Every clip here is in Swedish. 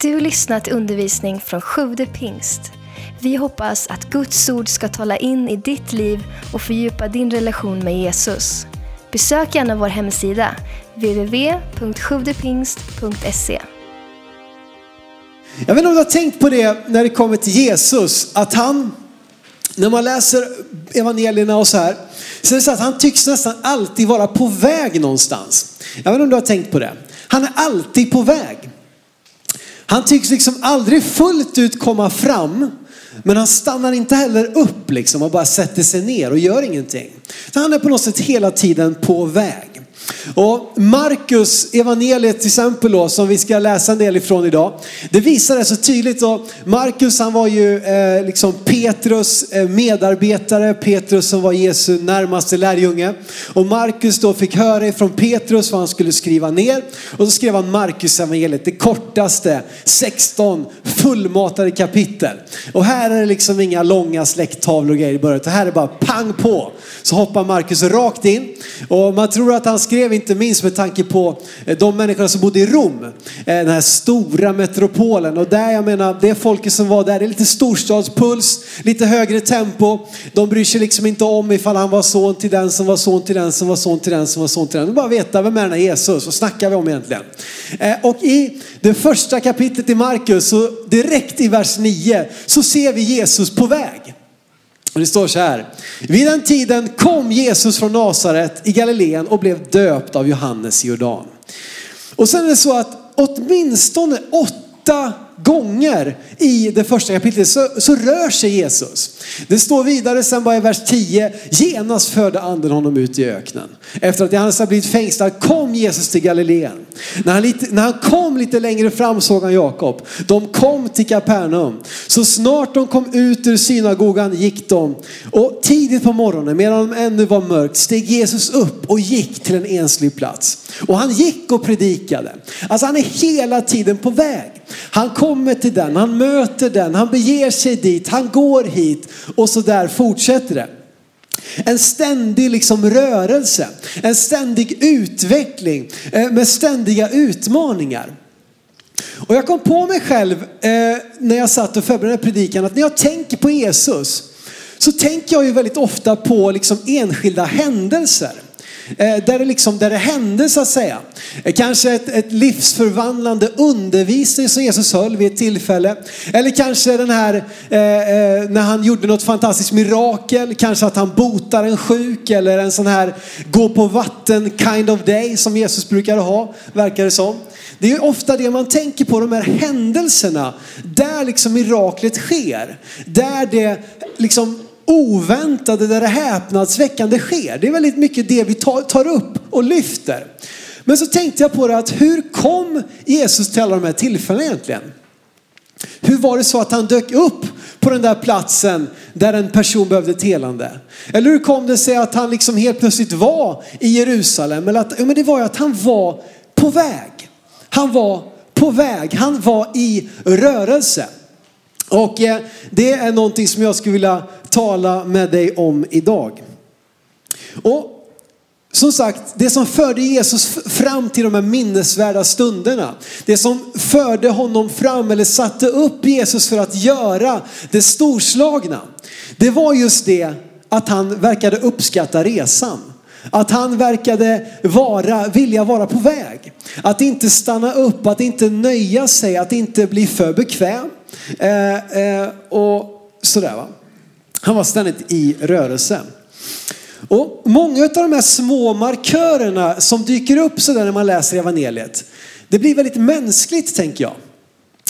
Du har lyssnat till undervisning från Sjude pingst. Vi hoppas att Guds ord ska tala in i ditt liv och fördjupa din relation med Jesus. Besök gärna vår hemsida, www.sjuvdepingst.se. Jag vet inte om du har tänkt på det när det kommer till Jesus, att han, när man läser evangelierna och så här, så är det så att han tycks nästan alltid vara på väg någonstans. Jag vet inte om du har tänkt på det. Han är alltid på väg. Han tycks liksom aldrig fullt ut komma fram, men han stannar inte heller upp liksom och bara sätter sig ner och gör ingenting. Så han är på något sätt hela tiden på väg. Och Markus evangeliet till exempel då, som vi ska läsa en del ifrån idag. Det visar det så tydligt. Markus han var ju eh, liksom Petrus eh, medarbetare, Petrus som var Jesu närmaste lärjunge. Och Markus då fick höra ifrån Petrus vad han skulle skriva ner. Och så skrev han Markus evangeliet, det kortaste, 16 fullmatade kapitel. Och här är det liksom inga långa släkttavlor och grejer i början, utan här är det bara pang på. Så hoppar Markus rakt in. Och man tror att han skrev inte minst med tanke på eh, de människorna som bodde i Rom. Eh, den här stora metropolen. Och där jag menar, det folket som var där, det är lite storstadspuls, lite högre tempo. De bryr sig liksom inte om ifall han var son till den som var son till den som var son till den som var son till den. De bara veta, vem är den här Jesus? Vad snackar vi om egentligen? Eh, och i det första kapitlet i Markus, direkt i vers 9, så ser vi Jesus på väg. Och det står så här. Vid den tiden kom Jesus från Nasaret i Galileen och blev döpt av Johannes i Jordan. Och sen är det så att åtminstone åtta gånger i det första kapitlet så, så rör sig Jesus. Det står vidare sen bara i vers 10, genast förde anden honom ut i öknen. Efter att Johannes har blivit fängslad kom Jesus till Galileen. När han, lite, när han kom lite längre fram såg han Jakob. De kom till Kapernaum. Så snart de kom ut ur synagogan gick de. Och tidigt på morgonen medan de ännu var mörkt steg Jesus upp och gick till en enslig plats. Och han gick och predikade. Alltså han är hela tiden på väg. Han kommer till den, han möter den, han beger sig dit, han går hit och så där fortsätter det. En ständig liksom rörelse, en ständig utveckling eh, med ständiga utmaningar. Och jag kom på mig själv eh, när jag satt och förberedde predikan att när jag tänker på Jesus så tänker jag ju väldigt ofta på liksom enskilda händelser. Eh, där, det liksom, där det hände så att säga. Eh, kanske ett, ett livsförvandlande undervisning som Jesus höll vid ett tillfälle. Eller kanske den här eh, eh, när han gjorde något fantastiskt mirakel. Kanske att han botar en sjuk eller en sån här gå på vatten kind of day som Jesus brukade ha, verkar det som. Det är ofta det man tänker på, de här händelserna där liksom miraklet sker. Där det liksom oväntade, där det häpnadsväckande sker. Det är väldigt mycket det vi tar, upp och lyfter. Men så tänkte jag på det att hur kom Jesus till alla de här tillfällena egentligen? Hur var det så att han dök upp på den där platsen där en person behövde ett helande? Eller hur kom det sig att han liksom helt plötsligt var i Jerusalem? Eller att, ja, men det var ju att han var på väg. Han var på väg, han var i rörelse. Och eh, det är någonting som jag skulle vilja tala med dig om idag. Och som sagt, det som förde Jesus fram till de här minnesvärda stunderna, det som förde honom fram eller satte upp Jesus för att göra det storslagna, det var just det att han verkade uppskatta resan. Att han verkade vara, vilja vara på väg. Att inte stanna upp, att inte nöja sig, att inte bli för bekväm. Eh, eh, och sådär va. Han var ständigt i rörelse. Och många av de här små markörerna som dyker upp sådär när man läser evangeliet. Det blir väldigt mänskligt tänker jag.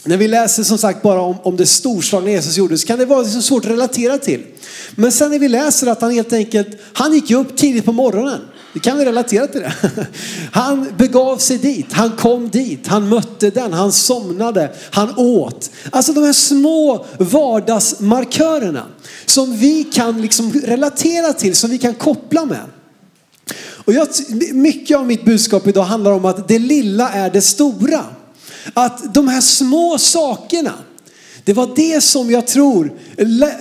När vi läser som sagt bara om, om det storslagna Jesus gjorde så kan det vara liksom svårt att relatera till. Men sen när vi läser att han helt enkelt, han gick upp tidigt på morgonen. Det kan vi relatera till det. Han begav sig dit, han kom dit, han mötte den, han somnade, han åt. Alltså de här små vardagsmarkörerna som vi kan liksom relatera till, som vi kan koppla med. Och jag, mycket av mitt budskap idag handlar om att det lilla är det stora. Att de här små sakerna, det var det som jag tror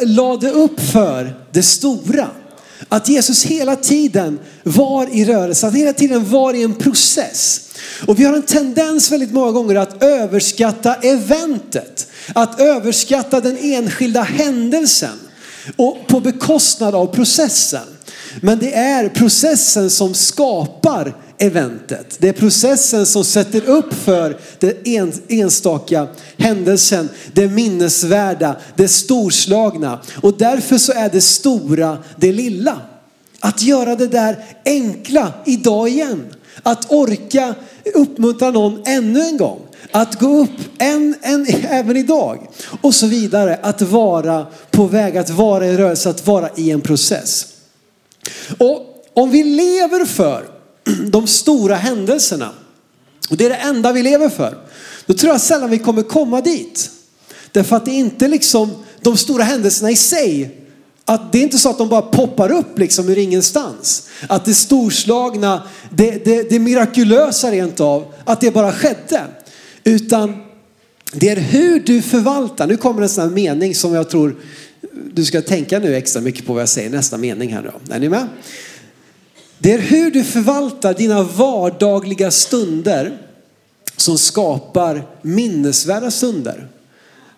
lade upp för det stora. Att Jesus hela tiden var i rörelse, att hela tiden var i en process. Och vi har en tendens väldigt många gånger att överskatta eventet. Att överskatta den enskilda händelsen och på bekostnad av processen. Men det är processen som skapar eventet. Det är processen som sätter upp för den enstaka händelsen, det minnesvärda, det storslagna. Och därför så är det stora det lilla. Att göra det där enkla idag igen. Att orka uppmuntra någon ännu en gång. Att gå upp en, en, även idag. Och så vidare. Att vara på väg, att vara i rörelse, att vara i en process. Och om vi lever för de stora händelserna, och det är det enda vi lever för, då tror jag sällan vi kommer komma dit. Därför att det är inte liksom de stora händelserna i sig, att det är inte så att de bara poppar upp liksom ur ingenstans. Att det storslagna, det, det, det mirakulösa rent av, att det bara skedde. Utan det är hur du förvaltar, nu kommer en sån här mening som jag tror du ska tänka nu extra mycket på vad jag säger nästa mening här nu. Är ni med? Det är hur du förvaltar dina vardagliga stunder som skapar minnesvärda stunder.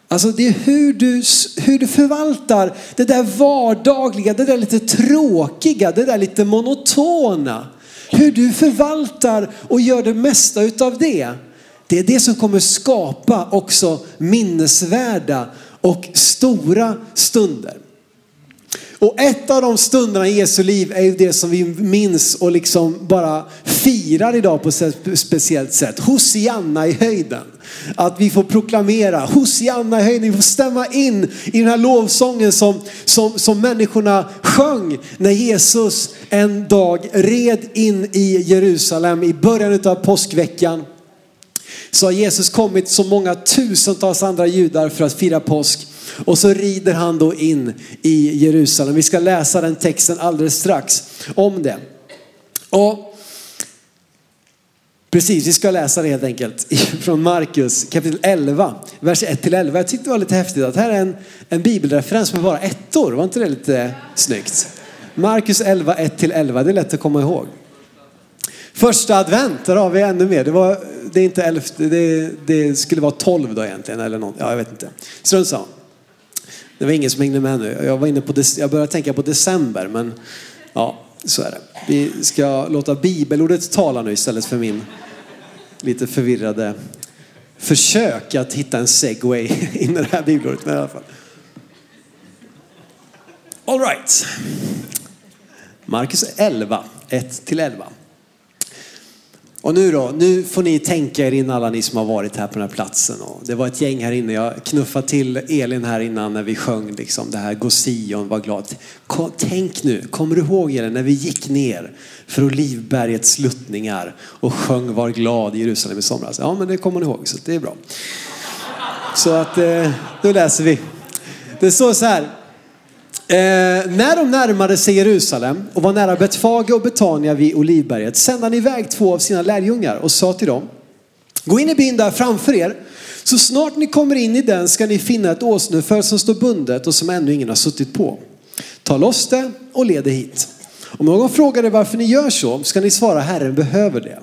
Alltså det är hur du, hur du förvaltar det där vardagliga, det där lite tråkiga, det där lite monotona. Hur du förvaltar och gör det mesta utav det. Det är det som kommer skapa också minnesvärda och stora stunder. Och ett av de stunderna i Jesu liv är ju det som vi minns och liksom bara firar idag på ett speciellt sätt. Hosianna i höjden. Att vi får proklamera Hosianna i höjden, vi får stämma in i den här lovsången som, som, som människorna sjöng när Jesus en dag red in i Jerusalem i början av påskveckan så har Jesus kommit som många tusentals andra judar för att fira påsk. Och så rider han då in i Jerusalem. Vi ska läsa den texten alldeles strax om det. Och Precis, vi ska läsa det helt enkelt från Markus kapitel 11, vers 1-11. Jag tyckte det var lite häftigt att här är en, en bibelreferens med bara ettor. Var inte det lite snyggt? Markus 11, 1-11, det är lätt att komma ihåg. Första advent, där har vi ännu mer. Det, var, det är inte elfte, det, det, skulle vara tolv då egentligen eller något. Ja, jag vet inte. Strunt samma. Det var ingen som hängde med nu. Jag, var inne på, jag började tänka på december, men ja, så är det. Vi ska låta bibelordet tala nu istället för min lite förvirrade försök att hitta en segway in i det här bibelordet. Men i alla fall. All right. Markus 11, 1-11. Och nu då, nu får ni tänka er in alla ni som har varit här på den här platsen. Och det var ett gäng här inne, jag knuffade till Elin här innan när vi sjöng liksom det här Gå Sion, var glad. Tänk nu, kommer du ihåg Elin när vi gick ner för Olivbergets sluttningar och sjöng Var glad i Jerusalem i somras? Ja men det kommer ni ihåg så det är bra. Så att, eh, nu läser vi. Det står så här, Eh, när de närmade sig Jerusalem och var nära Betfage och Betania vid Olivberget sände han iväg två av sina lärjungar och sa till dem, gå in i byn där framför er. Så snart ni kommer in i den ska ni finna ett åsneföl som står bundet och som ännu ingen har suttit på. Ta loss det och led det hit. Om någon frågar er varför ni gör så ska ni svara Herren behöver det.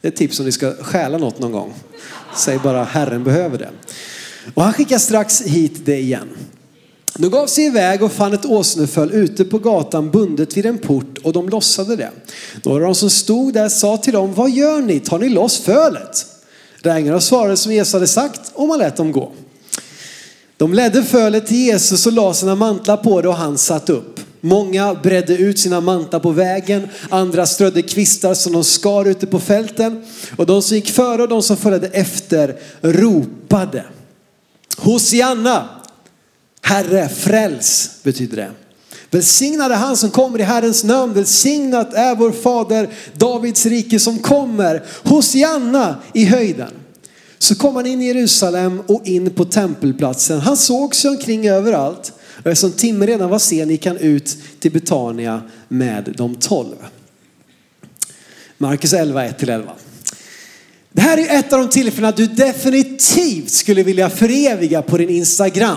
Det är ett tips om ni ska stjäla något någon gång. Säg bara Herren behöver det. Och han skickar strax hit det igen. De gav sig iväg och fann ett åsneföl ute på gatan bundet vid en port och de lossade det. Några av de som stod där sa till dem, vad gör ni? Tar ni loss fölet? Rängarna svarade som Jesus hade sagt och man lät dem gå. De ledde fölet till Jesus och la sina mantlar på det och han satt upp. Många bredde ut sina mantlar på vägen, andra strödde kvistar som de skar ute på fälten. Och de som gick före och de som följde efter ropade. Hosianna! Herre, fräls betyder det. Välsignad är han som kommer i Herrens namn. Välsignat är vår fader Davids rike som kommer. Hosianna i höjden. Så kom han in i Jerusalem och in på tempelplatsen. Han såg sig omkring överallt. Och eftersom timmen redan var sen gick han ut till Betania med de tolv. Markus 11, 1-11. Det här är ett av de tillfällena du definitivt skulle vilja föreviga på din Instagram.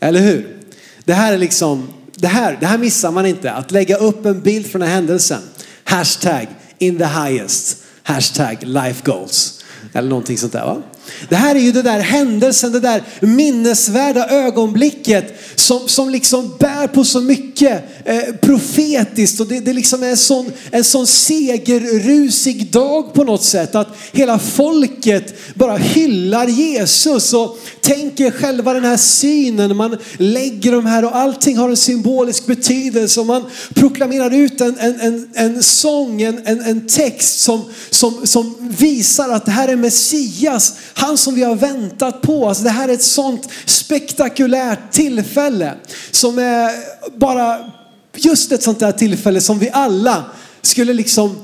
Eller hur? Det här är liksom, det här, det här missar man inte. Att lägga upp en bild från den här händelsen. Hashtag in the highest. Hashtag life goals. Eller någonting sånt där va? Det här är ju den där händelsen, det där minnesvärda ögonblicket som, som liksom bär på så mycket eh, profetiskt och det, det liksom är en sån, en sån segerrusig dag på något sätt. Att hela folket bara hyllar Jesus och tänker själva den här synen. Man lägger de här och allting har en symbolisk betydelse och man proklamerar ut en, en, en, en sång, en, en, en text som, som, som visar att det här är Messias han som vi har väntat på. Alltså det här är ett sånt spektakulärt tillfälle som är bara just ett sånt där tillfälle som vi alla skulle liksom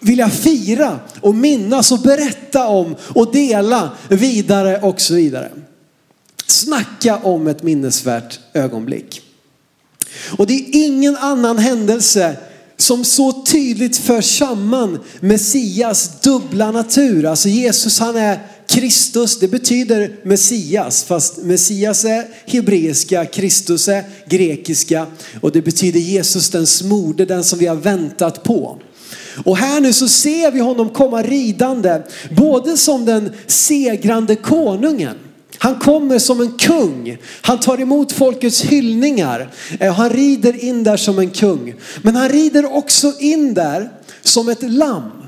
vilja fira och minnas och berätta om och dela vidare och så vidare. Snacka om ett minnesvärt ögonblick. Och det är ingen annan händelse som så tydligt för samman Messias dubbla natur. Alltså Jesus han är Kristus, det betyder Messias, fast Messias är hebreiska, Kristus är grekiska och det betyder Jesus den smorde, den som vi har väntat på. Och här nu så ser vi honom komma ridande, både som den segrande konungen. Han kommer som en kung. Han tar emot folkets hyllningar. Eh, han rider in där som en kung. Men han rider också in där som ett lamm.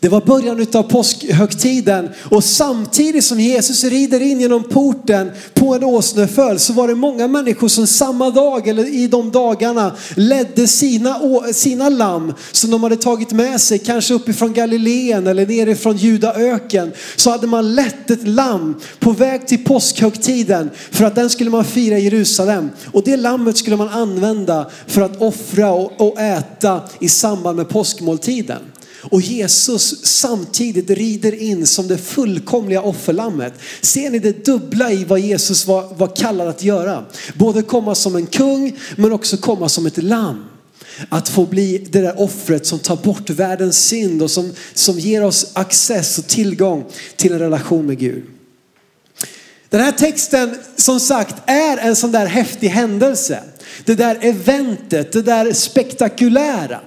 Det var början av påskhögtiden och samtidigt som Jesus rider in genom porten på en åsneföl så var det många människor som samma dag eller i de dagarna ledde sina, sina lamm som de hade tagit med sig, kanske uppifrån Galileen eller nerifrån Judaöken. Så hade man lett ett lamm på väg till påskhögtiden för att den skulle man fira i Jerusalem. Och det lammet skulle man använda för att offra och, och äta i samband med påskmåltiden. Och Jesus samtidigt rider in som det fullkomliga offerlammet. Ser ni det dubbla i vad Jesus var, var kallad att göra? Både komma som en kung men också komma som ett lamm. Att få bli det där offret som tar bort världens synd och som, som ger oss access och tillgång till en relation med Gud. Den här texten som sagt är en sån där häftig händelse. Det där eventet, det där spektakulära.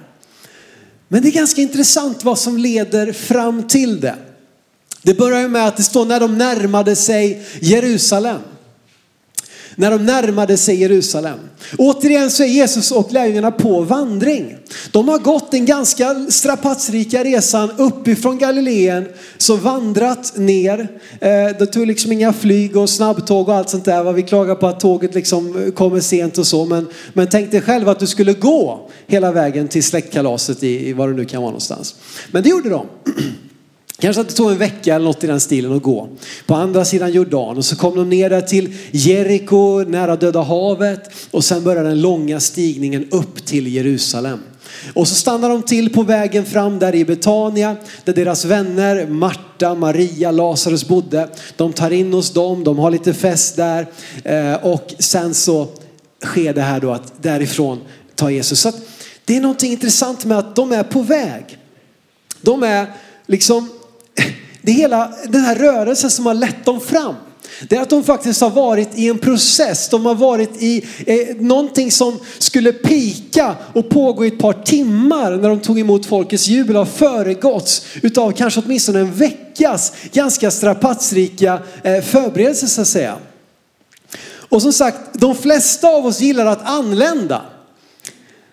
Men det är ganska intressant vad som leder fram till det. Det börjar med att det står när de närmade sig Jerusalem. När de närmade sig Jerusalem. Återigen så är Jesus och lärjungarna på vandring. De har gått den ganska strapatsrika resan uppifrån Galileen, så vandrat ner. Eh, de tog liksom inga flyg och snabbtåg och allt sånt där. Vi klagar på att tåget liksom kommer sent och så. Men, men tänk dig själv att du skulle gå hela vägen till släktkalaset i, i vad det nu kan vara någonstans. Men det gjorde de. Kanske att det tog en vecka eller något i den stilen att gå. På andra sidan Jordan och så kom de ner där till Jeriko nära Döda havet och sen började den långa stigningen upp till Jerusalem. Och så stannar de till på vägen fram där i Betania där deras vänner Marta, Maria, Lazarus bodde. De tar in hos dem, de har lite fest där eh, och sen så sker det här då att därifrån tar Jesus. Så det är någonting intressant med att de är på väg. De är liksom det hela, den här rörelsen som har lett dem fram. Det är att de faktiskt har varit i en process. De har varit i eh, någonting som skulle pika och pågå i ett par timmar när de tog emot folkets jubel har föregåtts utav kanske åtminstone en veckas ganska strapatsrika eh, förberedelser så att säga. Och som sagt, de flesta av oss gillar att anlända.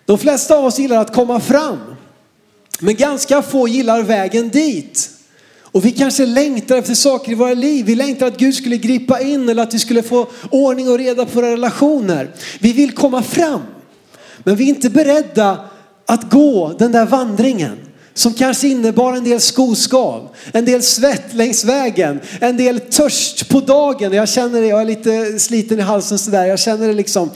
De flesta av oss gillar att komma fram. Men ganska få gillar vägen dit. Och vi kanske längtar efter saker i våra liv. Vi längtar att Gud skulle gripa in eller att vi skulle få ordning och reda på våra relationer. Vi vill komma fram. Men vi är inte beredda att gå den där vandringen som kanske innebar en del skoskav, en del svett längs vägen, en del törst på dagen. Jag känner det, jag är lite sliten i halsen sådär. Jag känner det liksom,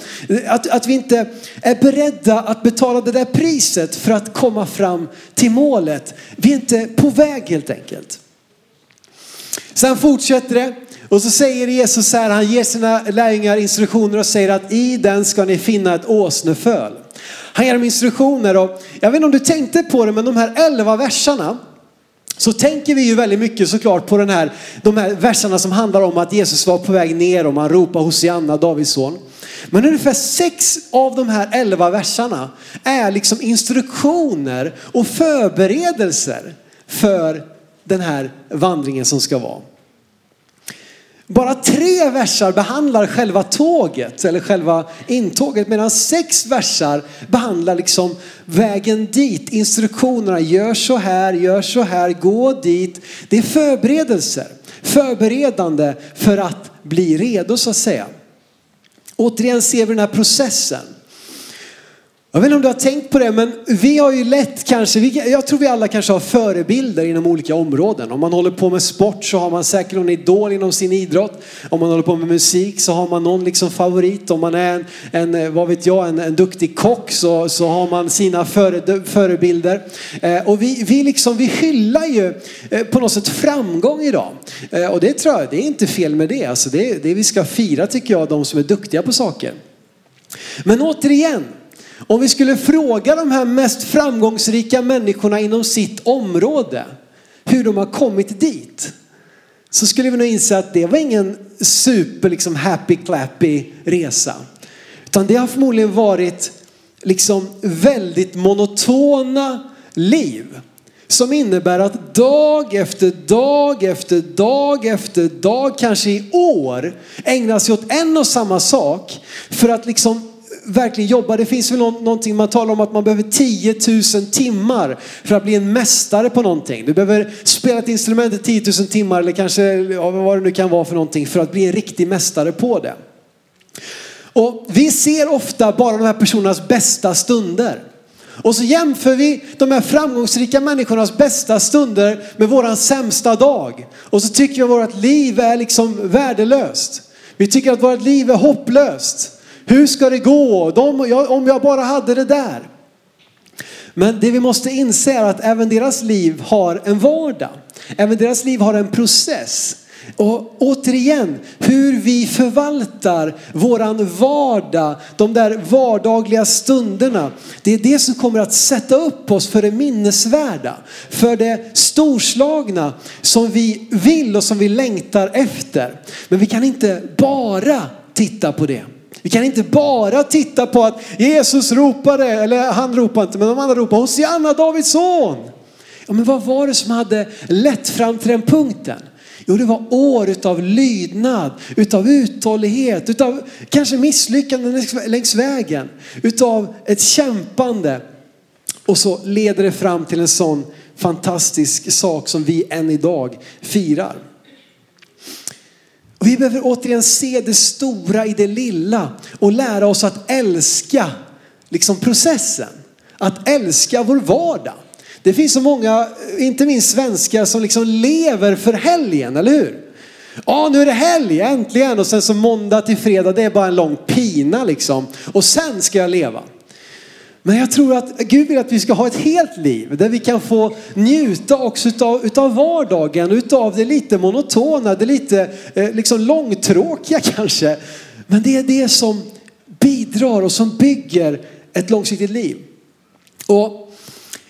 att, att vi inte är beredda att betala det där priset för att komma fram till målet. Vi är inte på väg helt enkelt. Sen fortsätter det och så säger Jesus så här, han ger sina lärjungar instruktioner och säger att i den ska ni finna ett åsneföl. Han ger dem instruktioner och jag vet inte om du tänkte på det men de här elva verserna så tänker vi ju väldigt mycket såklart på den här, de här verserna som handlar om att Jesus var på väg ner och man ropar Hosianna, Davids son. Men ungefär sex av de här elva verserna är liksom instruktioner och förberedelser för den här vandringen som ska vara. Bara tre versar behandlar själva tåget eller själva intåget medan sex versar behandlar liksom vägen dit, instruktionerna. Gör så här, gör så här, gå dit. Det är förberedelser, förberedande för att bli redo så att säga. Återigen ser vi den här processen. Jag vet inte om du har tänkt på det, men vi har ju lätt kanske, jag tror vi alla kanske har förebilder inom olika områden. Om man håller på med sport så har man säkert någon idol inom sin idrott. Om man håller på med musik så har man någon liksom favorit. Om man är en, en eh, vad vet jag, en, en duktig kock så, så har man sina före, förebilder. Eh, och vi, vi, liksom, vi hyllar ju eh, på något sätt framgång idag. Eh, och det tror jag, det är inte fel med det. Alltså det, det vi ska fira tycker jag, de som är duktiga på saker. Men återigen, om vi skulle fråga de här mest framgångsrika människorna inom sitt område hur de har kommit dit. Så skulle vi nog inse att det var ingen super liksom happy clappy resa. Utan det har förmodligen varit liksom väldigt monotona liv. Som innebär att dag efter dag efter dag efter dag, kanske i år, ägnar sig åt en och samma sak för att liksom verkligen jobba. Det finns väl någonting, man talar om att man behöver 10 000 timmar för att bli en mästare på någonting. Du behöver spela ett instrument i 10 000 timmar eller kanske vad det nu kan vara för någonting för att bli en riktig mästare på det. Och vi ser ofta bara de här personernas bästa stunder. Och så jämför vi de här framgångsrika människornas bästa stunder med våran sämsta dag. Och så tycker vi att vårt liv är liksom värdelöst. Vi tycker att vårt liv är hopplöst. Hur ska det gå? De, om jag bara hade det där. Men det vi måste inse är att även deras liv har en vardag. Även deras liv har en process. Och återigen, hur vi förvaltar våran vardag, de där vardagliga stunderna. Det är det som kommer att sätta upp oss för det minnesvärda, för det storslagna som vi vill och som vi längtar efter. Men vi kan inte bara titta på det. Vi kan inte bara titta på att Jesus ropade, eller han ropade inte, men de andra ropade Hosianna Davids son. Ja, men vad var det som hade lett fram till den punkten? Jo, det var år utav lydnad, utav uthållighet, utav kanske misslyckanden längs vägen, utav ett kämpande. Och så leder det fram till en sån fantastisk sak som vi än idag firar. Vi behöver återigen se det stora i det lilla och lära oss att älska liksom processen. Att älska vår vardag. Det finns så många, inte minst svenskar, som liksom lever för helgen, eller hur? Ja, nu är det helg, äntligen. Och sen så måndag till fredag, det är bara en lång pina liksom. Och sen ska jag leva. Men jag tror att Gud vill att vi ska ha ett helt liv där vi kan få njuta också utav, utav vardagen, utav det lite monotona, det lite eh, liksom långtråkiga kanske. Men det är det som bidrar och som bygger ett långsiktigt liv. Och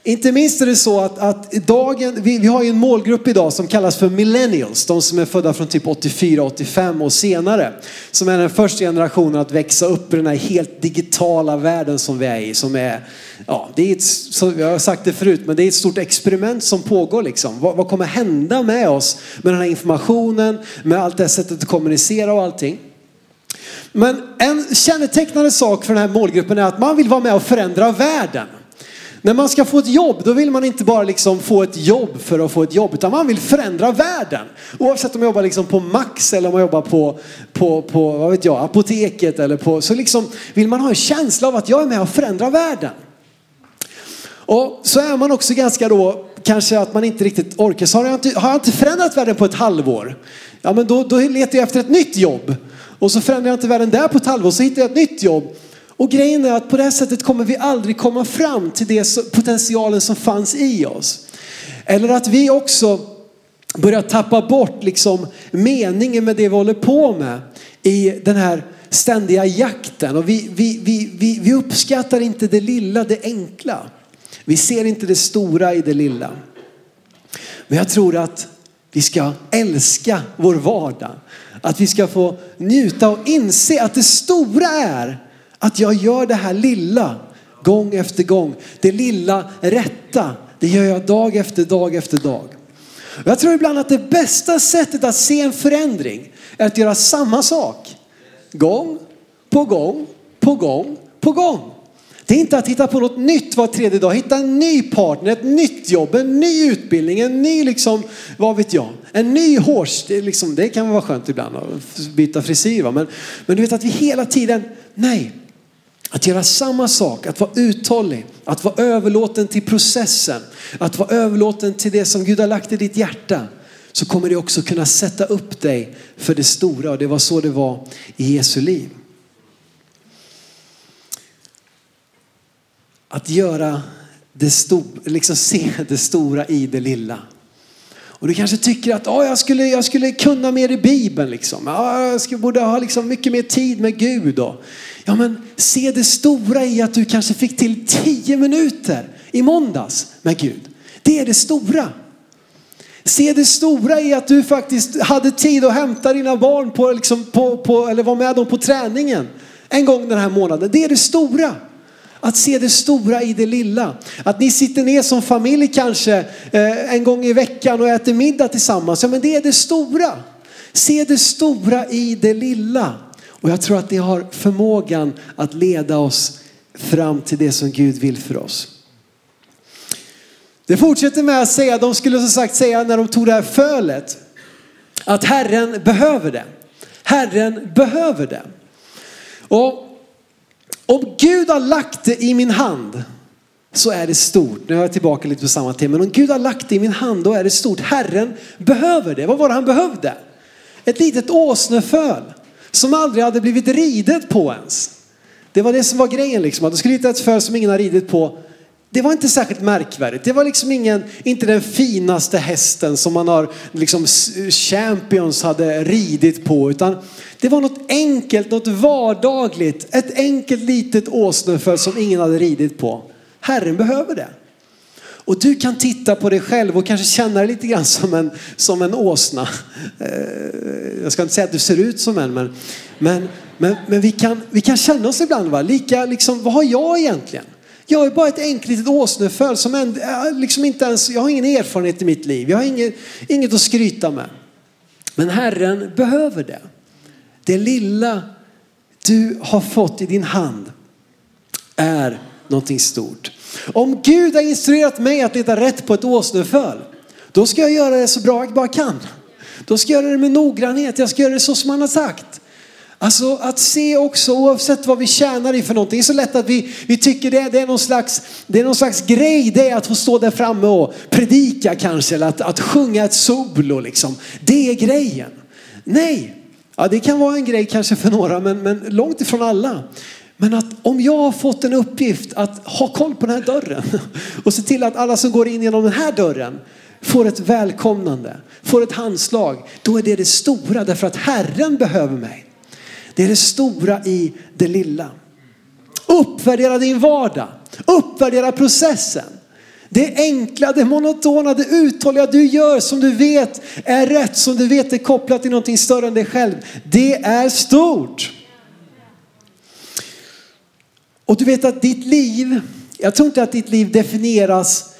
inte minst är det så att, att dagen, vi, vi har ju en målgrupp idag som kallas för millennials, de som är födda från typ 84, 85 och senare. Som är den första generationen att växa upp i den här helt digitala världen som vi är i. Som är, ja, det är ett, jag har sagt det förut, men det är ett stort experiment som pågår liksom. Vad, vad kommer hända med oss med den här informationen, med allt det här sättet att kommunicera och allting. Men en kännetecknande sak för den här målgruppen är att man vill vara med och förändra världen. När man ska få ett jobb, då vill man inte bara liksom få ett jobb för att få ett jobb, utan man vill förändra världen. Oavsett om man jobbar liksom på Max eller om man jobbar på, på, på vad vet jag, apoteket eller på, så liksom vill man ha en känsla av att jag är med och förändrar världen. Och så är man också ganska då, kanske att man inte riktigt orkar. Så har jag inte, har jag inte förändrat världen på ett halvår, ja men då, då letar jag efter ett nytt jobb. Och så förändrar jag inte världen där på ett halvår, så hittar jag ett nytt jobb. Och grejen är att på det här sättet kommer vi aldrig komma fram till det potentialen som fanns i oss. Eller att vi också börjar tappa bort liksom meningen med det vi håller på med i den här ständiga jakten. Och vi, vi, vi, vi, vi uppskattar inte det lilla, det enkla. Vi ser inte det stora i det lilla. Men jag tror att vi ska älska vår vardag. Att vi ska få njuta och inse att det stora är att jag gör det här lilla gång efter gång. Det lilla rätta, det gör jag dag efter dag efter dag. Jag tror ibland att det bästa sättet att se en förändring är att göra samma sak. Gång på gång på gång på gång. Det är inte att hitta på något nytt var tredje dag. Hitta en ny partner, ett nytt jobb, en ny utbildning, en ny liksom, vad vet jag, en ny hårs... Det, liksom, det kan vara skönt ibland att byta frisyr. Va? Men, men du vet att vi hela tiden, nej, att göra samma sak, att vara uthållig, att vara överlåten till processen, att vara överlåten till det som Gud har lagt i ditt hjärta. Så kommer det också kunna sätta upp dig för det stora och det var så det var i Jesu liv. Att göra det stora, liksom se det stora i det lilla. Och du kanske tycker att oh, jag, skulle, jag skulle kunna mer i Bibeln. Liksom. Oh, jag skulle, borde ha liksom mycket mer tid med Gud. Och, ja, men se det stora i att du kanske fick till tio minuter i måndags med Gud. Det är det stora. Se det stora i att du faktiskt hade tid att hämta dina barn på, liksom, på, på, eller var med dem på träningen en gång den här månaden. Det är det stora. Att se det stora i det lilla. Att ni sitter ner som familj kanske eh, en gång i veckan och äter middag tillsammans. Ja men det är det stora. Se det stora i det lilla. Och jag tror att det har förmågan att leda oss fram till det som Gud vill för oss. Det fortsätter med att säga, de skulle som sagt säga när de tog det här fölet, att Herren behöver det. Herren behöver det. Och om Gud har lagt det i min hand så är det stort. Nu är jag tillbaka lite på samma tema. Men om Gud har lagt det i min hand då är det stort. Herren behöver det. Vad var det han behövde? Ett litet åsneföl som aldrig hade blivit ridet på ens. Det var det som var grejen liksom. Att du skulle hitta ett föl som ingen har ridit på. Det var inte särskilt märkvärdigt. Det var liksom ingen, inte den finaste hästen som man har, liksom champions hade ridit på. Utan det var något enkelt, något vardagligt. Ett enkelt litet åsneföl som ingen hade ridit på. Herren behöver det. Och du kan titta på dig själv och kanske känna dig lite grann som en, som en åsna. Eh, jag ska inte säga att du ser ut som en, men, men, men, men vi, kan, vi kan känna oss ibland, va? Lika, liksom, vad har jag egentligen? Jag är bara ett enkelt litet åsneföl som en, liksom inte ens, jag har ingen erfarenhet i mitt liv. Jag har inget, inget att skryta med. Men Herren behöver det. Det lilla du har fått i din hand är någonting stort. Om Gud har instruerat mig att leta rätt på ett åsneföl, då ska jag göra det så bra jag bara kan. Då ska jag göra det med noggrannhet, jag ska göra det så som han har sagt. Alltså att se också oavsett vad vi tjänar i för någonting. Det är så lätt att vi, vi tycker det, det, är någon slags, det är någon slags grej det är att få stå där framme och predika kanske eller att, att sjunga ett solo liksom. Det är grejen. Nej, ja, det kan vara en grej kanske för några men, men långt ifrån alla. Men att om jag har fått en uppgift att ha koll på den här dörren och se till att alla som går in genom den här dörren får ett välkomnande, får ett handslag. Då är det det stora därför att Herren behöver mig. Det är det stora i det lilla. Uppvärdera din vardag. Uppvärdera processen. Det enkla, det monotona, det uthålliga du gör som du vet är rätt, som du vet är kopplat till någonting större än dig själv. Det är stort. Och du vet att ditt liv, jag tror inte att ditt liv definieras,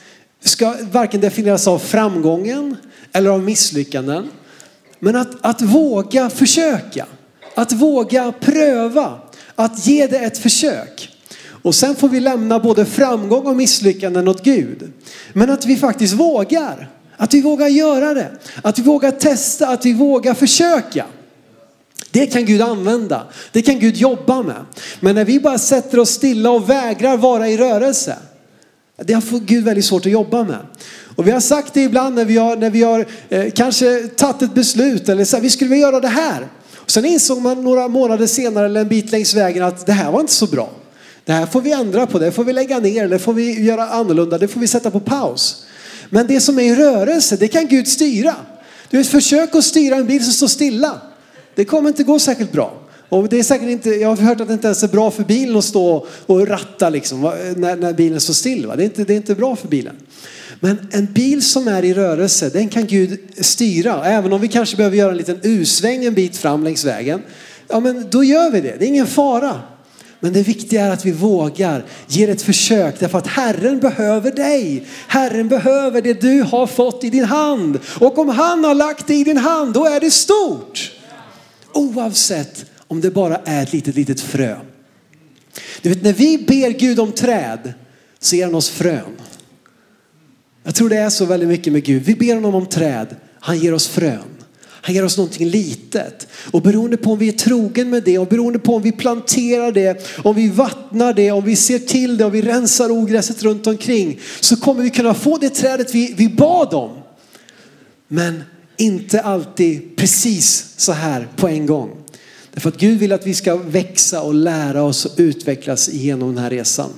ska varken definieras av framgången eller av misslyckanden. Men att, att våga försöka. Att våga pröva, att ge det ett försök. Och sen får vi lämna både framgång och misslyckanden åt Gud. Men att vi faktiskt vågar. Att vi vågar göra det. Att vi vågar testa, att vi vågar försöka. Det kan Gud använda. Det kan Gud jobba med. Men när vi bara sätter oss stilla och vägrar vara i rörelse. Det har Gud väldigt svårt att jobba med. Och vi har sagt det ibland när vi har, när vi har eh, kanske tagit ett beslut eller så här, vi skulle vilja göra det här. Sen insåg man några månader senare eller en bit längs vägen att det här var inte så bra. Det här får vi ändra på, det får vi lägga ner, det får vi göra annorlunda, det får vi sätta på paus. Men det som är i rörelse, det kan Gud styra. Du vet, försök att styra en bil som står stilla. Det kommer inte gå särskilt bra. Och det är säkert inte, jag har hört att det inte ens är bra för bilen att stå och ratta liksom, när, när bilen står still. Va? Det, är inte, det är inte bra för bilen. Men en bil som är i rörelse, den kan Gud styra. Även om vi kanske behöver göra en liten U-sväng en bit fram längs vägen. Ja men då gör vi det, det är ingen fara. Men det viktiga är att vi vågar, ger ett försök därför att Herren behöver dig. Herren behöver det du har fått i din hand. Och om han har lagt det i din hand, då är det stort. Oavsett om det bara är ett litet, litet frö. Du vet när vi ber Gud om träd så ger han oss frön. Jag tror det är så väldigt mycket med Gud. Vi ber honom om träd, han ger oss frön. Han ger oss någonting litet. Och beroende på om vi är trogen med det och beroende på om vi planterar det, om vi vattnar det, om vi ser till det och vi rensar ogräset runt omkring så kommer vi kunna få det trädet vi, vi bad om. Men inte alltid precis så här på en gång. Därför att Gud vill att vi ska växa och lära oss och utvecklas genom den här resan.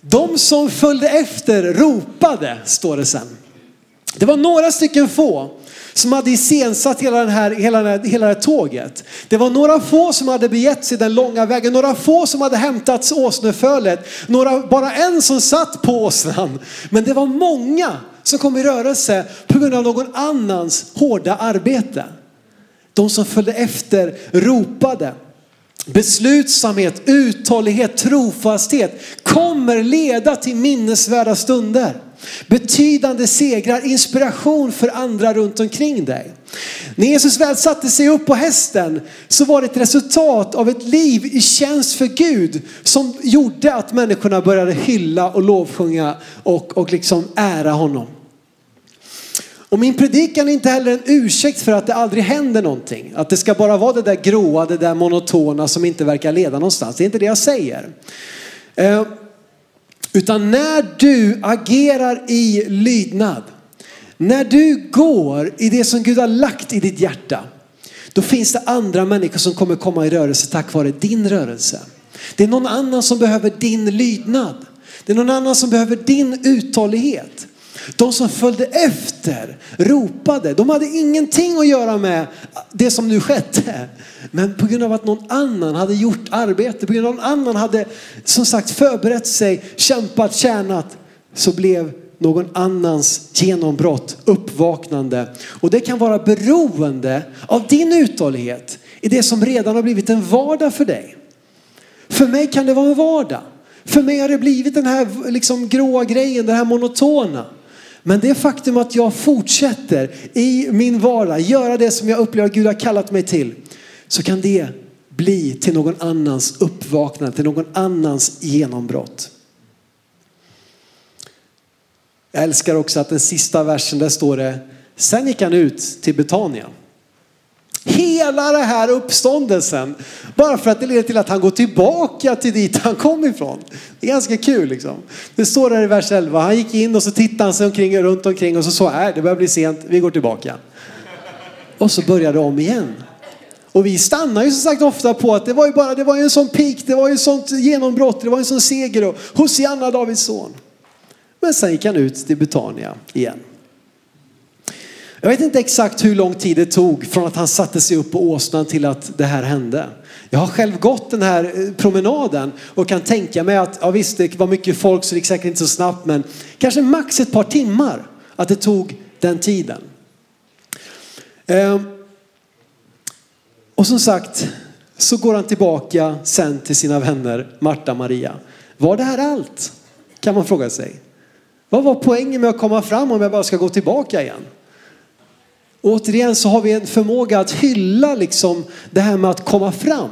De som följde efter ropade, står det sen. Det var några stycken få som hade iscensatt hela, den här, hela, den här, hela det här tåget. Det var några få som hade begett sig den långa vägen, några få som hade hämtat åsnefölet, några, bara en som satt på åsnan. Men det var många som kom i rörelse på grund av någon annans hårda arbete. De som följde efter ropade. Beslutsamhet, uthållighet, trofasthet kommer leda till minnesvärda stunder. Betydande segrar, inspiration för andra runt omkring dig. När Jesus väl satte sig upp på hästen så var det ett resultat av ett liv i tjänst för Gud som gjorde att människorna började hylla och lovsjunga och, och liksom ära honom. Och min predikan är inte heller en ursäkt för att det aldrig händer någonting. Att det ska bara vara det där gråa, det där monotona som inte verkar leda någonstans. Det är inte det jag säger. Eh, utan när du agerar i lydnad, när du går i det som Gud har lagt i ditt hjärta, då finns det andra människor som kommer komma i rörelse tack vare din rörelse. Det är någon annan som behöver din lydnad. Det är någon annan som behöver din uthållighet. De som följde efter ropade. De hade ingenting att göra med det som nu skedde. Men på grund av att någon annan hade gjort arbete, på grund av att någon annan hade som sagt förberett sig, kämpat, tjänat, så blev någon annans genombrott, uppvaknande. Och det kan vara beroende av din uthållighet i det som redan har blivit en vardag för dig. För mig kan det vara en vardag. För mig har det blivit den här liksom gråa grejen, det här monotona. Men det faktum att jag fortsätter i min vardag göra det som jag upplever att Gud har kallat mig till så kan det bli till någon annans uppvaknande, till någon annans genombrott. Jag älskar också att den sista versen där står det, sen gick han ut till Betania. Hela den här uppståndelsen. Bara för att det leder till att han går tillbaka till dit han kom ifrån. Det är ganska kul liksom. Det står där i vers 11. Han gick in och så tittade han sig omkring runt omkring och så sa här, det börjar bli sent, vi går tillbaka. Och så börjar det om igen. Och vi stannar ju som sagt ofta på att det var ju bara, det var ju en sån peak, det var ju ett sånt genombrott, det var en sån seger och Hosianna Davids son. Men sen gick han ut till Betania igen. Jag vet inte exakt hur lång tid det tog från att han satte sig upp på åsnan till att det här hände. Jag har själv gått den här eh, promenaden och kan tänka mig att, ja visst det var mycket folk så det gick säkert inte så snabbt men kanske max ett par timmar att det tog den tiden. Ehm, och som sagt så går han tillbaka sen till sina vänner Marta och Maria. Var det här allt? Kan man fråga sig. Vad var poängen med att komma fram om jag bara ska gå tillbaka igen? Återigen så har vi en förmåga att hylla liksom det här med att komma fram.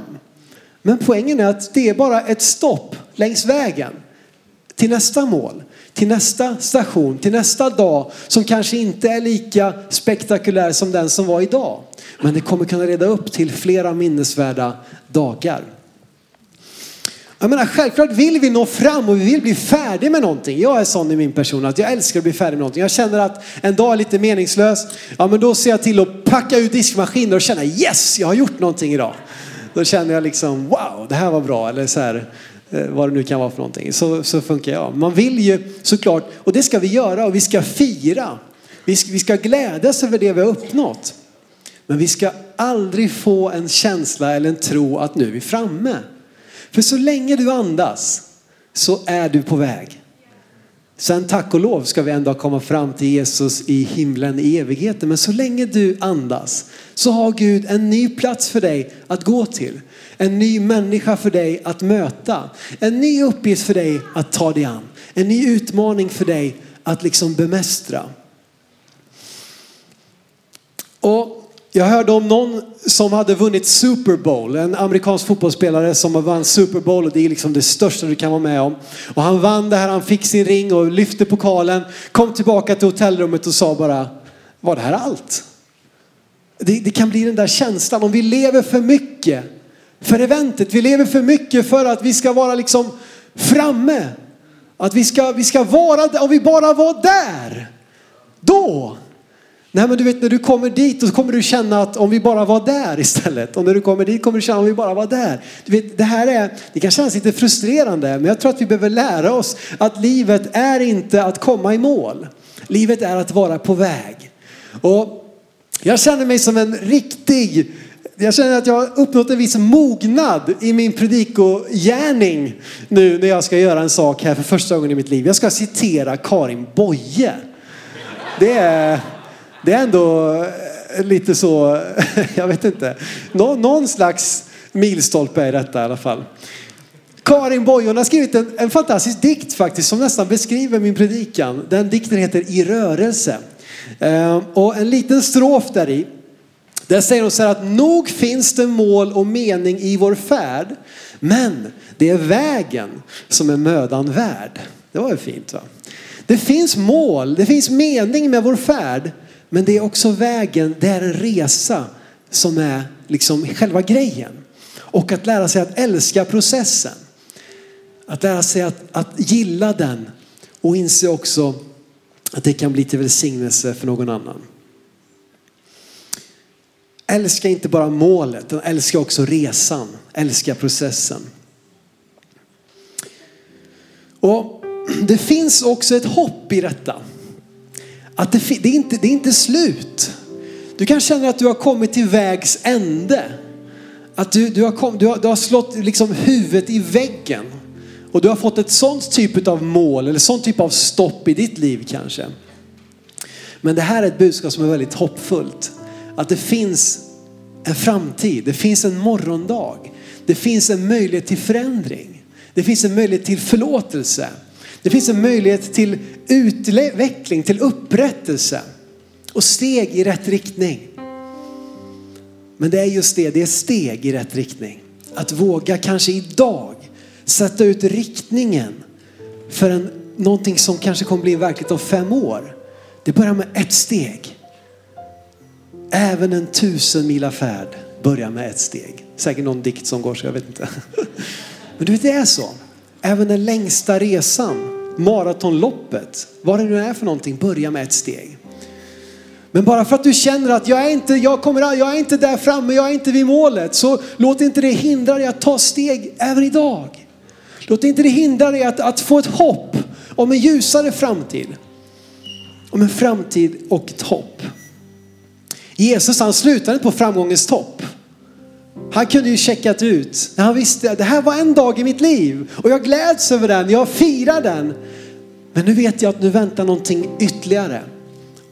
Men poängen är att det är bara ett stopp längs vägen till nästa mål, till nästa station, till nästa dag som kanske inte är lika spektakulär som den som var idag. Men det kommer kunna reda upp till flera minnesvärda dagar. Jag menar, självklart vill vi nå fram och vi vill bli färdig med någonting. Jag är sån i min person att jag älskar att bli färdig med någonting. Jag känner att en dag är lite meningslös. Ja, men då ser jag till att packa ut diskmaskinen och känna yes, jag har gjort någonting idag. Då känner jag liksom wow, det här var bra. Eller så här, eh, vad det nu kan vara för någonting. Så, så funkar jag. Man vill ju såklart, och det ska vi göra och vi ska fira. Vi ska, vi ska glädjas över det vi har uppnått. Men vi ska aldrig få en känsla eller en tro att nu är vi framme. För så länge du andas så är du på väg. Sen tack och lov ska vi ändå komma fram till Jesus i himlen i evigheten. Men så länge du andas så har Gud en ny plats för dig att gå till. En ny människa för dig att möta. En ny uppgift för dig att ta dig an. En ny utmaning för dig att liksom bemästra. Och jag hörde om någon som hade vunnit Super Bowl, en amerikansk fotbollsspelare som har vann Super Bowl och det är liksom det största du kan vara med om. Och han vann det här, han fick sin ring och lyfte pokalen, kom tillbaka till hotellrummet och sa bara, var det här allt? Det, det kan bli den där känslan om vi lever för mycket för eventet, vi lever för mycket för att vi ska vara liksom framme. Att vi ska, vi ska vara om vi bara var där, då Nej men du vet när du kommer dit så kommer du känna att om vi bara var där istället. Och när du kommer dit kommer du känna om vi bara var där. Du vet, det här är, det kan kännas lite frustrerande men jag tror att vi behöver lära oss att livet är inte att komma i mål. Livet är att vara på väg. Och jag känner mig som en riktig jag känner att jag har uppnått en viss mognad i min predikogärning nu när jag ska göra en sak här för första gången i mitt liv. Jag ska citera Karin Boye. Det är, det är ändå eh, lite så, jag vet inte, Nå, någon slags milstolpe i detta i alla fall. Karin Boye har skrivit en, en, fantastisk dikt faktiskt som nästan beskriver min predikan. Den dikten heter I rörelse. Ehm, och en liten strof där i. Där säger hon så här att nog finns det mål och mening i vår färd. Men det är vägen som är mödan värd. Det var ju fint va? Det finns mål, det finns mening med vår färd. Men det är också vägen, det är en resa som är liksom själva grejen. Och att lära sig att älska processen. Att lära sig att, att gilla den och inse också att det kan bli till välsignelse för någon annan. Älska inte bara målet, utan älska också resan. Älska processen. Och det finns också ett hopp i detta att det, det, är inte, det är inte slut. Du kan känna att du har kommit till vägs ände. Att du, du, har, kom, du, har, du har slått liksom huvudet i väggen. Och du har fått ett sånt typ av mål eller sånt typ av stopp i ditt liv kanske. Men det här är ett budskap som är väldigt hoppfullt. Att det finns en framtid, det finns en morgondag. Det finns en möjlighet till förändring. Det finns en möjlighet till förlåtelse. Det finns en möjlighet till utveckling, till upprättelse och steg i rätt riktning. Men det är just det, det är steg i rätt riktning. Att våga kanske idag sätta ut riktningen för en, någonting som kanske kommer bli verkligt om fem år. Det börjar med ett steg. Även en tusen mila färd börjar med ett steg. Säkert någon dikt som går så, jag vet inte. Men du vet, det är så. Även den längsta resan maratonloppet, vad det nu är för någonting, börja med ett steg. Men bara för att du känner att jag är inte, jag kommer, jag är inte där framme, jag är inte vid målet, så låt inte det hindra dig att ta steg även idag. Låt inte det hindra dig att, att få ett hopp om en ljusare framtid. Om en framtid och ett hopp. Jesus han slutade på framgångens topp. Han kunde ju checkat ut. när Han visste att det här var en dag i mitt liv och jag gläds över den, jag firar den. Men nu vet jag att nu väntar någonting ytterligare.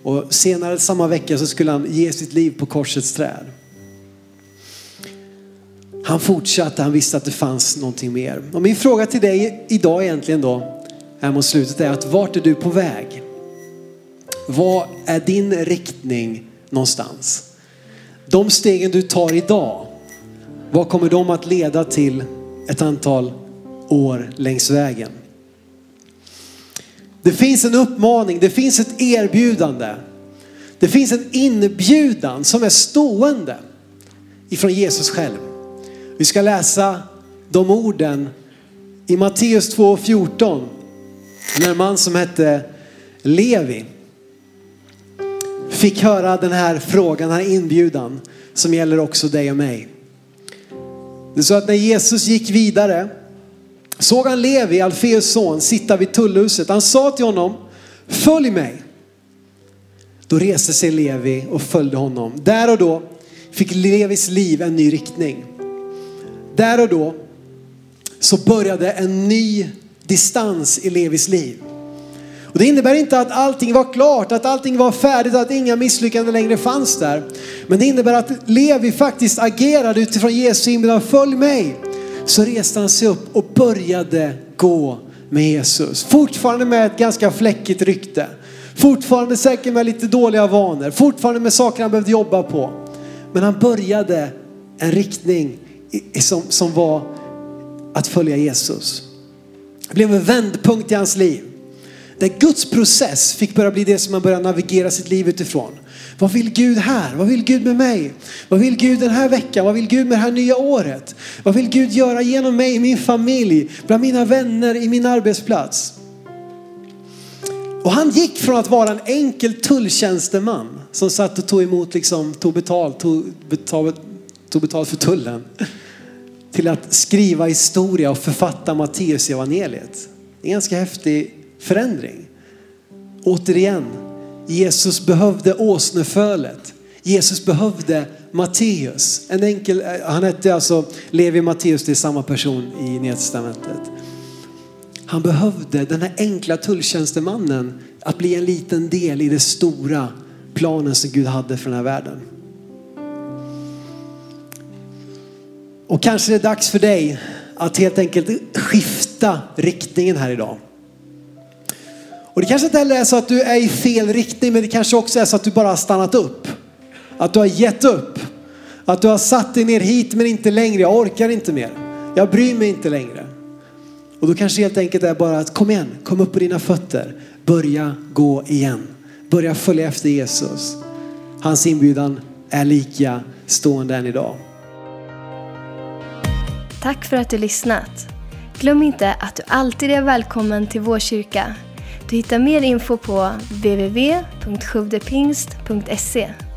Och senare samma vecka så skulle han ge sitt liv på korsets träd. Han fortsatte, han visste att det fanns någonting mer. Och min fråga till dig idag egentligen då, här mot slutet är att vart är du på väg? Vad är din riktning någonstans? De stegen du tar idag, vad kommer de att leda till ett antal år längs vägen? Det finns en uppmaning, det finns ett erbjudande. Det finns en inbjudan som är stående ifrån Jesus själv. Vi ska läsa de orden i Matteus 2.14. När en man som hette Levi fick höra den här frågan, den här inbjudan som gäller också dig och mig. Det är så att när Jesus gick vidare såg han Levi, Alfeus son, sitta vid tullhuset. Han sa till honom, följ mig. Då reste sig Levi och följde honom. Där och då fick Levis liv en ny riktning. Där och då så började en ny distans i Levis liv. Och det innebär inte att allting var klart, att allting var färdigt, att inga misslyckanden längre fanns där. Men det innebär att Levi faktiskt agerade utifrån Jesu inbjudan, följ mig. Så reste han sig upp och började gå med Jesus. Fortfarande med ett ganska fläckigt rykte. Fortfarande säkert med lite dåliga vanor. Fortfarande med saker han behövde jobba på. Men han började en riktning som, som var att följa Jesus. Det blev en vändpunkt i hans liv. Där Guds process fick börja bli det som man började navigera sitt liv utifrån. Vad vill Gud här? Vad vill Gud med mig? Vad vill Gud den här veckan? Vad vill Gud med det här nya året? Vad vill Gud göra genom mig, min familj, bland mina vänner, i min arbetsplats? Och han gick från att vara en enkel tulltjänsteman som satt och tog emot, liksom, tog betalt, tog betalt, tog betalt för tullen. Till att skriva historia och författa Matteus evangeliet. En ganska häftig förändring. Återigen, Jesus behövde åsnefölet. Jesus behövde Matteus. En enkel, han hette alltså Levi Matteus, det är samma person i Nya Testamentet. Han behövde den här enkla tulltjänstemannen att bli en liten del i det stora planen som Gud hade för den här världen. Och kanske det är dags för dig att helt enkelt skifta riktningen här idag. Och det kanske inte heller är så att du är i fel riktning, men det kanske också är så att du bara har stannat upp. Att du har gett upp. Att du har satt dig ner hit men inte längre, jag orkar inte mer. Jag bryr mig inte längre. Och då kanske helt enkelt är bara att kom igen, kom upp på dina fötter. Börja gå igen. Börja följa efter Jesus. Hans inbjudan är lika stående än idag. Tack för att du lyssnat. Glöm inte att du alltid är välkommen till vår kyrka. Du hittar mer info på www.sjuvdepingst.se